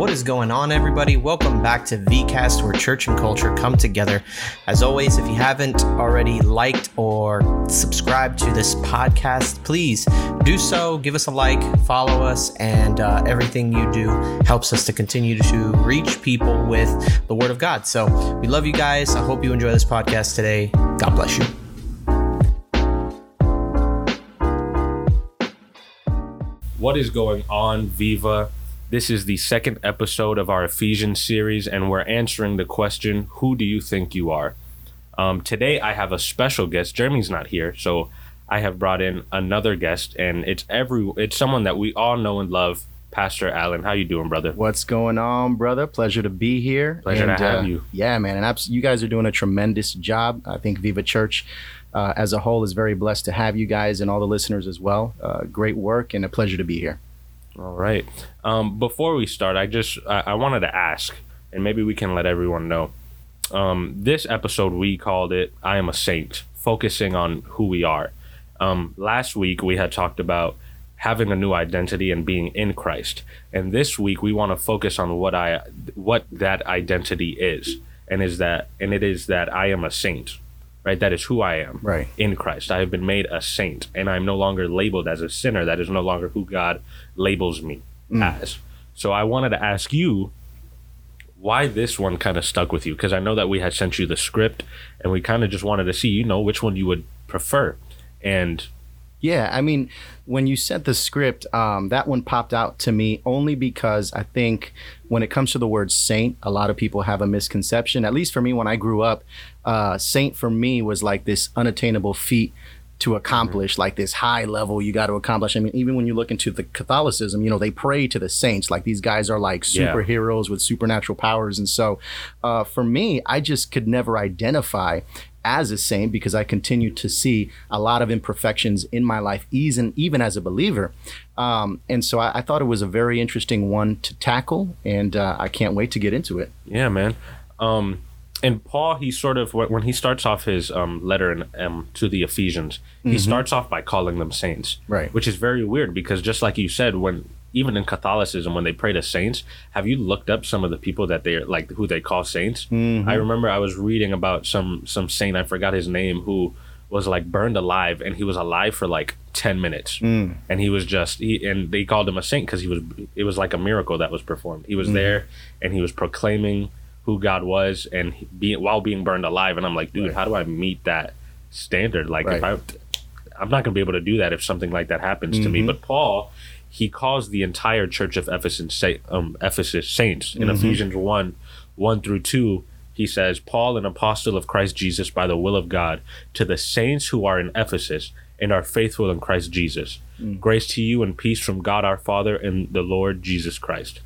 What is going on, everybody? Welcome back to VCast, where church and culture come together. As always, if you haven't already liked or subscribed to this podcast, please do so. Give us a like, follow us, and uh, everything you do helps us to continue to reach people with the Word of God. So we love you guys. I hope you enjoy this podcast today. God bless you. What is going on, Viva? This is the second episode of our Ephesians series, and we're answering the question Who do you think you are? Um, today, I have a special guest. Jeremy's not here, so I have brought in another guest, and it's every it's someone that we all know and love. Pastor Allen, how you doing, brother? What's going on, brother? Pleasure to be here. Pleasure and, to have uh, you. Yeah, man, and abs- you guys are doing a tremendous job. I think Viva Church, uh, as a whole, is very blessed to have you guys and all the listeners as well. Uh, great work and a pleasure to be here. All right. Um, before we start, I just I, I wanted to ask, and maybe we can let everyone know. Um, this episode we called it "I Am a Saint," focusing on who we are. Um, last week we had talked about having a new identity and being in Christ, and this week we want to focus on what I what that identity is, and is that and it is that I am a saint. Right, that is who I am Right. in Christ. I have been made a saint, and I'm no longer labeled as a sinner. That is no longer who God labels me mm. as. So I wanted to ask you why this one kind of stuck with you because I know that we had sent you the script, and we kind of just wanted to see, you know, which one you would prefer. And Yeah, I mean, when you sent the script, um, that one popped out to me only because I think when it comes to the word saint, a lot of people have a misconception. At least for me, when I grew up, uh, saint for me was like this unattainable feat to accomplish, like this high level you got to accomplish. I mean, even when you look into the Catholicism, you know, they pray to the saints. Like these guys are like Yeah. superheroes with supernatural powers. And so uh, for me, I just could never identify as a saint because I continue to see a lot of imperfections in my life, even even as a believer. Um, and so I, I thought it was a very interesting one to tackle, and uh, I can't wait to get into it. yeah, man. Um, and Paul, he sort of when he starts off his um, letter in, um, to the Ephesians, he starts off by calling them saints, Right. Which is very weird because just like you said, when even in Catholicism, when they pray to saints, have you looked up some of the people that they are like who they call saints? Mm-hmm. I remember I was reading about some some saint I forgot his name who was like burned alive and he was alive for like 10 minutes. Mm. And he was just he and they called him a saint because he was it was like a miracle that was performed. He was mm-hmm. there and he was proclaiming who god was and he, being while being burned alive. And i'm like dude Right. how do i meet that standard? Like if i i'm not going to be able to do that if something like that happens to me. Mhm. but paul he calls the entire church of ephesus um, ephesus saints. In Mhm. ephesians 1 1 through 2 he says paul an apostle of christ jesus by the will of god to the saints who are in ephesus and are faithful in christ jesus. Grace to you and peace from god our father and the lord jesus christ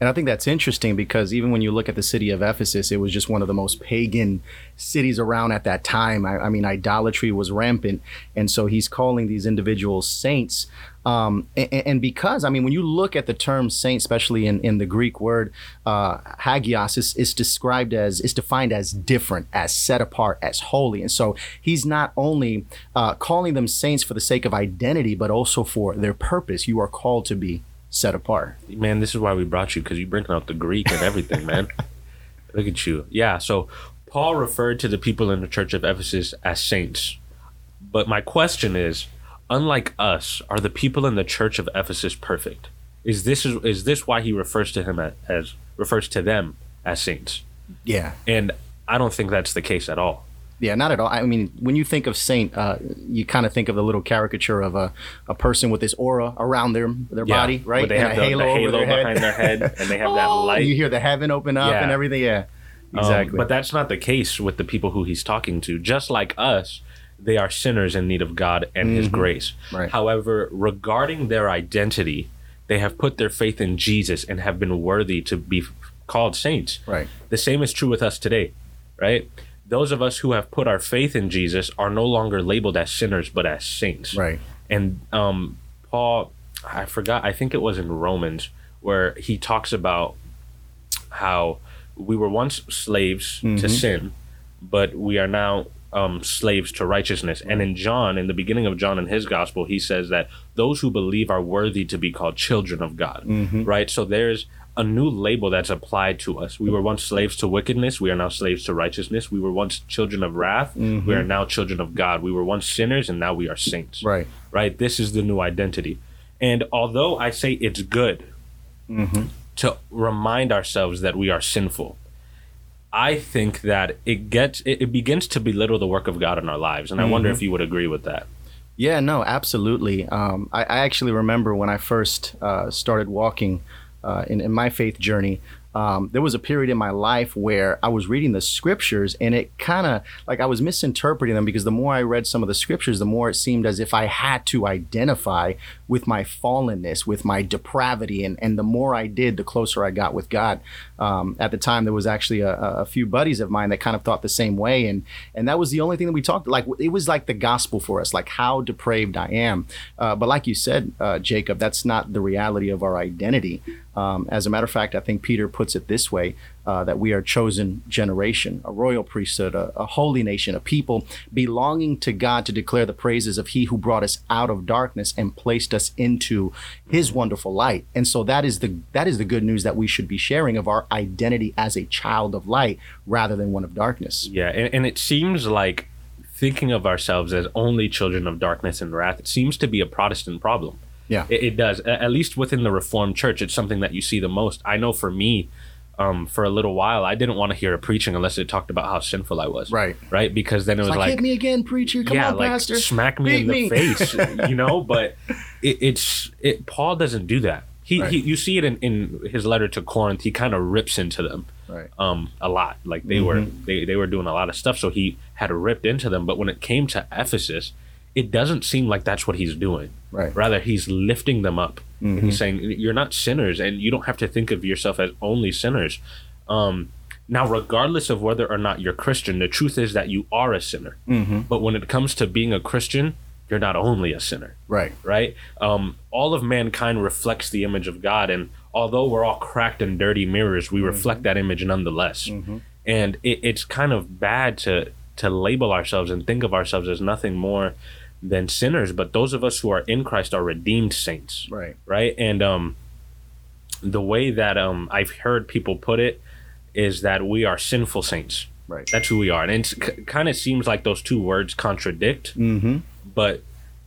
And I think that's interesting because even when you look at the city of Ephesus, it was just one of the most pagan cities around at that time. I, I mean, idolatry was rampant. And so he's calling these individuals saints. Um, and, and because, I mean, when you look at the term saint, especially in, in the Greek word, uh, hagios is, described as, is defined as different, as set apart, as holy. And so he's not only uh, calling them saints for the sake of identity, but also for their purpose. You are called to be set apart. man this is why we brought you because you bring out the greek and everything man. Look at you. Yeah so paul referred to the people in the church of ephesus as saints. But my question is unlike us are the people in the church of ephesus perfect? Is this is, is this why he refers to him as, as refers to them as saints? Yeah. and i don't think that's the case at all Yeah, not at all. I mean, when you think of saint, uh, you kind of think of the little caricature of a, a person with this aura around their their Yeah, body, right? where they And have a the, the halo, their behind head. their head and they have that Oh, light You hear the heaven open up Yeah. and everything. Yeah, Um, exactly. but that's not the case with the people who he's talking to. Just like us, they are sinners in need of God and his grace. Right. However, regarding their identity, they have put their faith in Jesus and have been worthy to be called saints. right. The same is true with us today, right? Those of us who have put our faith in Jesus are no longer labeled as sinners but as saints. Right. And um, Paul, I forgot, I think it was in Romans where he talks about how we were once slaves to sin, but we are now um, slaves to righteousness. And in John, in the beginning of John in his gospel, he says that those who believe are worthy to be called children of God. Mm-hmm. Right? So there's a new label that's applied to us. We were once slaves to wickedness. We are now slaves to righteousness. We were once children of wrath. Mm-hmm. We are now children of God. We were once sinners and now we are saints. Right. Right? This is the new identity. And although I say it's good mm-hmm. to remind ourselves that we are sinful, I think that it gets it, it begins to belittle the work of God in our lives. And I wonder if you would agree with that. Yeah, no, absolutely. Um, I, I actually remember when I first uh, started walking uh, in, in my faith journey. Um, there was a period in my life where I was reading the scriptures and it kind of like I was misinterpreting them because the more I read some of the scriptures, the more it seemed as if I had to identify with my fallenness, with my depravity. And, and the more I did, the closer I got with God. Um, at the time, there was actually a, a few buddies of mine that kind of thought the same way. And, and that was the only thing that we talked like. It was like the gospel for us, like how depraved I am. Uh, but like you said, uh, Jacob, that's not the reality of our identity. Um, as a matter of fact, I think Peter puts it this way uh, that we are a chosen generation, a royal priesthood, a, a holy nation, a people belonging to God to declare the praises of He who brought us out of darkness and placed us into His wonderful light. And so that is the that is the good news that we should be sharing of our identity as a child of light rather than one of darkness. Yeah, and, and it seems like thinking of ourselves as only children of darkness and wrath, seems to be a Protestant problem. Yeah. It, it does. A- At least within the Reformed Church, it's something that you see the most. I know for me, um, for a little while, I didn't want to hear a preaching unless it talked about how sinful I was. Right. Right. Because then it was Like, like, hit me again, preacher. Come yeah, on, like pastor. smack me Beat in the me. face, you know. But it, it's it. Paul doesn't do that. He, Right. he you see it in, in his letter to Corinth. He kind of rips into them Right. um a lot like they were they, they were doing a lot of stuff so he had ripped into them but when it came to ephesus it doesn't seem like that's what he's doing. Right. rather he's lifting them up. And he's saying you're not sinners and you don't have to think of yourself as only sinners. Um now regardless of whether or not you're christian the truth is that you are a sinner. But when it comes to being a christian you're not only a sinner. Right. right? Um, all of mankind reflects the image of God, and although we're all cracked and dirty mirrors, we reflect that image nonetheless. And it, it's kind of bad to to label ourselves and think of ourselves as nothing more than sinners. But those of us who are in Christ are redeemed saints, Right. right? And um, the way that um, I've heard people put it is that we are sinful saints. Right. That's who we are, and it c- kind of seems like those two words contradict Mm-hmm. but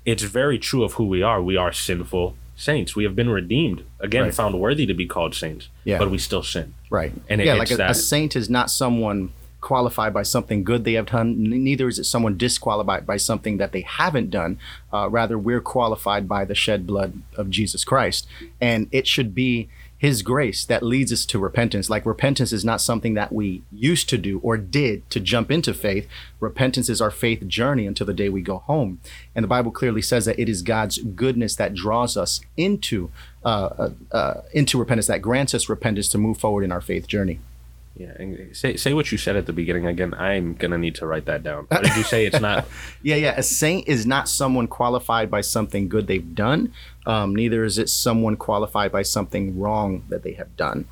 it's very true of who we are. We are sinful saints. We have been redeemed, again, Right. found worthy to be called saints, Yeah. but we still sin. Right. And it- yeah, it's like a, a saint is not someone qualified by something good they have done. Neither is it someone disqualified by something that they haven't done. Uh, rather, we're qualified by the shed blood of Jesus Christ, and it should be His grace that leads us to repentance. Like repentance is not something that we used to do or did to jump into faith. Repentance is our faith journey until the day we go home. And the Bible clearly says that it is God's goodness that draws us into uh, uh, uh, into repentance, that grants us repentance to move forward in our faith journey. Yeah, and say say what you said at the beginning again. I'm gonna need to write that down. Did you say? It's not. Yeah, yeah. A saint is not someone qualified by something good they've done. Um, neither is it someone qualified by something wrong that they have done.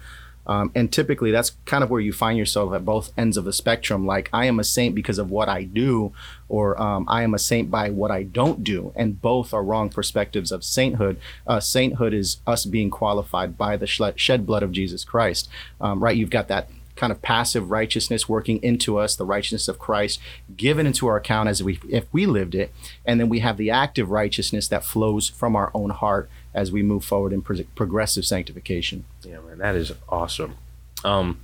Um, and typically, that's kind of where you find yourself at both ends of the spectrum. Like, I am a saint because of what I do, or um, I am a saint by what I don't do. And both are wrong perspectives of sainthood. Uh, sainthood is us being qualified by the shed blood of Jesus Christ, um, right? You've got that kind of passive righteousness working into us, the righteousness of Christ given into our account as we if we lived it, and then we have the active righteousness that flows from our own heart as we move forward in pro- progressive sanctification. Yeah, man, that is awesome. Um,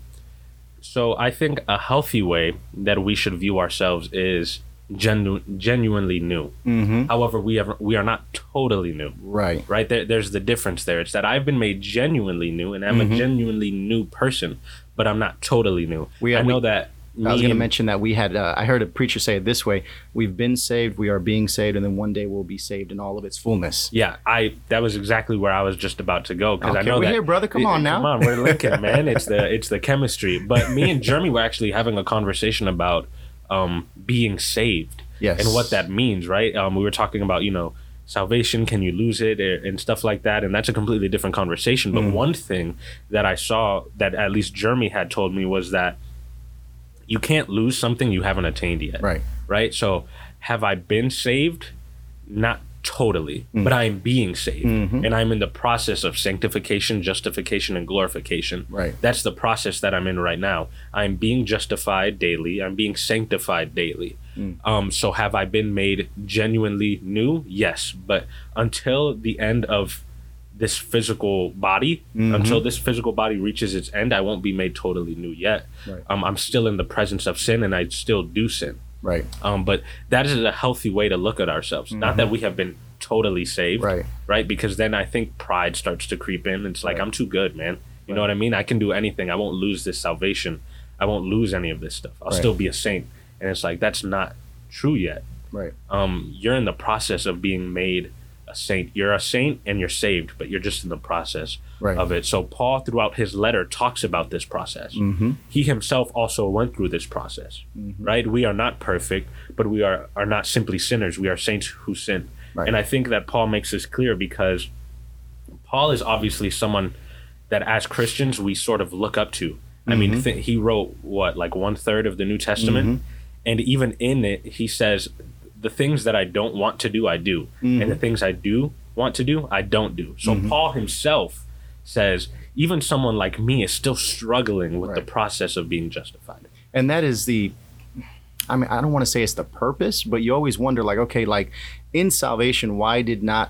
so I think a healthy way that we should view ourselves is genu- genuinely new. Mm-hmm. However, we have we are not totally new. Right. right there there's the difference there it's that i've been made genuinely new and i'm Mm-hmm. a genuinely new person but i'm not totally new We- i know we- that I was going to mention that we had. Uh, I heard a preacher say it this way: "We've been saved, we are being saved, and then one day we'll be saved in all of its fullness." yeah i that was exactly where i was just about to go because i know we're that here, brother. Come on now. come on we're linking man it's the it's the chemistry but me and jeremy were actually having a conversation about um being saved Yes. and what that means right um we were talking about you know salvation can you lose it and stuff like that and that's a completely different conversation Mm. but one thing that i saw that at least jeremy had told me was that you can't lose something you haven't attained yet Right. right? So have I been saved? Not totally, but I am being saved. And I'm in the process of sanctification, justification, and glorification. Right. That's the process that I'm in right now. I'm being justified daily. I'm being sanctified daily. Um, so have I been made genuinely new? Yes. But until the end of this physical body, until this physical body reaches its end, I won't be made totally new yet. Right. Um, I'm still in the presence of sin and I still do sin. Right. Um, but that is a healthy way to look at ourselves. Not that we have been totally saved, Right. Right? Because then I think pride starts to creep in. It's like Right. I'm too good, man. You know what I mean? I can do anything. I won't lose this salvation. I won't lose any of this stuff. I'll Right. still be a saint. And it's like that's not true yet. Right. Um, you're in the process of being made a saint. You're a saint and you're saved, but you're just in the process Right. of it. So Paul, throughout his letter, talks about this process. Mm-hmm. He himself also went through this process, right? We are not perfect, but we are are not simply sinners. We are saints who sin, Right. and I think that Paul makes this clear because Paul is obviously someone that, as Christians, we sort of look up to. I Mm-hmm. mean, th- he wrote what like one third of the New Testament, and even in it, he says, "The things that I don't want to do, I do, Mm-hmm. and the things I do want to do, I don't do." So Paul himself says, even someone like me is still struggling with the process of being justified. and that is the i mean i don't want to say it's the purpose but you always wonder like okay like in salvation why did not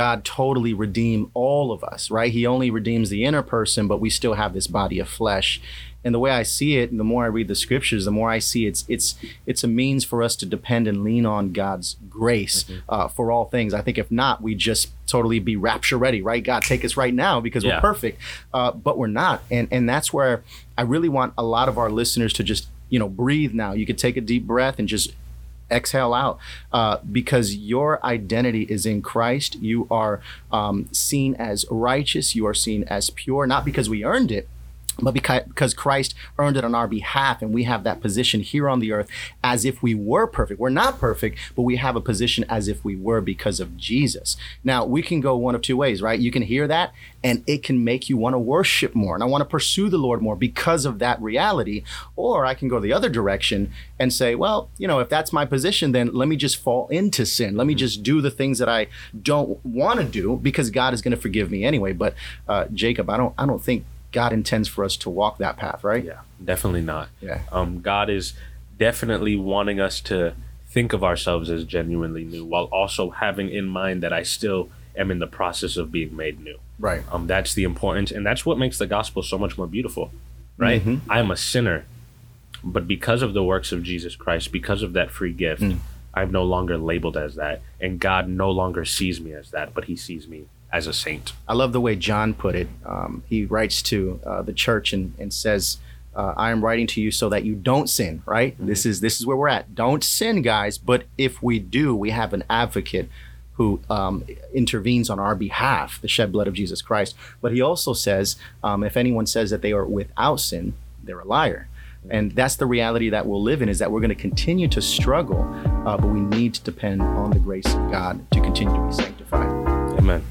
god totally redeem all of us right he only redeems the inner person but we still have this body of flesh and the way i see it and the more i read the scriptures the more i see it's it's it's a means for us to depend and lean on god's grace uh, for all things. I think if not we just totally be rapture ready right? God take us right now because Yeah. we're perfect uh, but we're not. And and that's where i really want a lot of our listeners to just you know breathe now. You could take a deep breath and just exhale out uh, because your identity is in christ. You are um, seen as righteous. You are seen as pure not because we earned it but because, Christ earned it on our behalf, and we have that position here on the earth as if we were perfect. We're not perfect, but we have a position as if we were because of Jesus. Now, we can go one of two ways, right? You can hear that, and it can make you want to worship more, and I want to pursue the Lord more because of that reality. Or I can go the other direction and say, well, you know, if that's my position, then let me just fall into sin. Let me just do the things that I don't want to do because God is going to forgive me anyway. But uh, Jacob, I don't, I don't think God intends for us to walk that path, right? Yeah, definitely not. Yeah. Um, God is definitely wanting us to think of ourselves as genuinely new while also having in mind that I still am in the process of being made new. Right. Um, that's the importance, and that's what makes the gospel so much more beautiful, right? Mhm. I am a sinner, but because of the works of Jesus Christ, because of that free gift, Mm. I'm no longer labeled as that, and God no longer sees me as that, but He sees me as a saint. I love the way John put it. Um, he writes to uh, the church and, and says, uh, "I am writing to you so that you don't sin." Right? This is this is where we're at. Don't sin, guys. But if we do, we have an advocate who um, intervenes on our behalf, the shed blood of Jesus Christ. But he also says, um, if anyone says that they are without sin, they're a liar. And that's the reality that we'll live in is that we're going to continue to struggle, uh, but we need to depend on the grace of God to continue to be sanctified. Amen.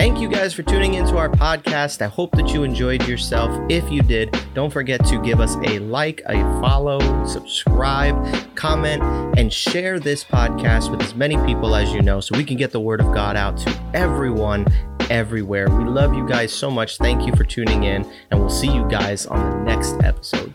Thank you guys for tuning into our podcast. I hope that you enjoyed yourself. If you did, don't forget to give us a like, a follow, subscribe, comment, and share this podcast with as many people as you know so we can get the word of God out to everyone everywhere. We love you guys so much. Thank you for tuning in, and we'll see you guys on the next episode.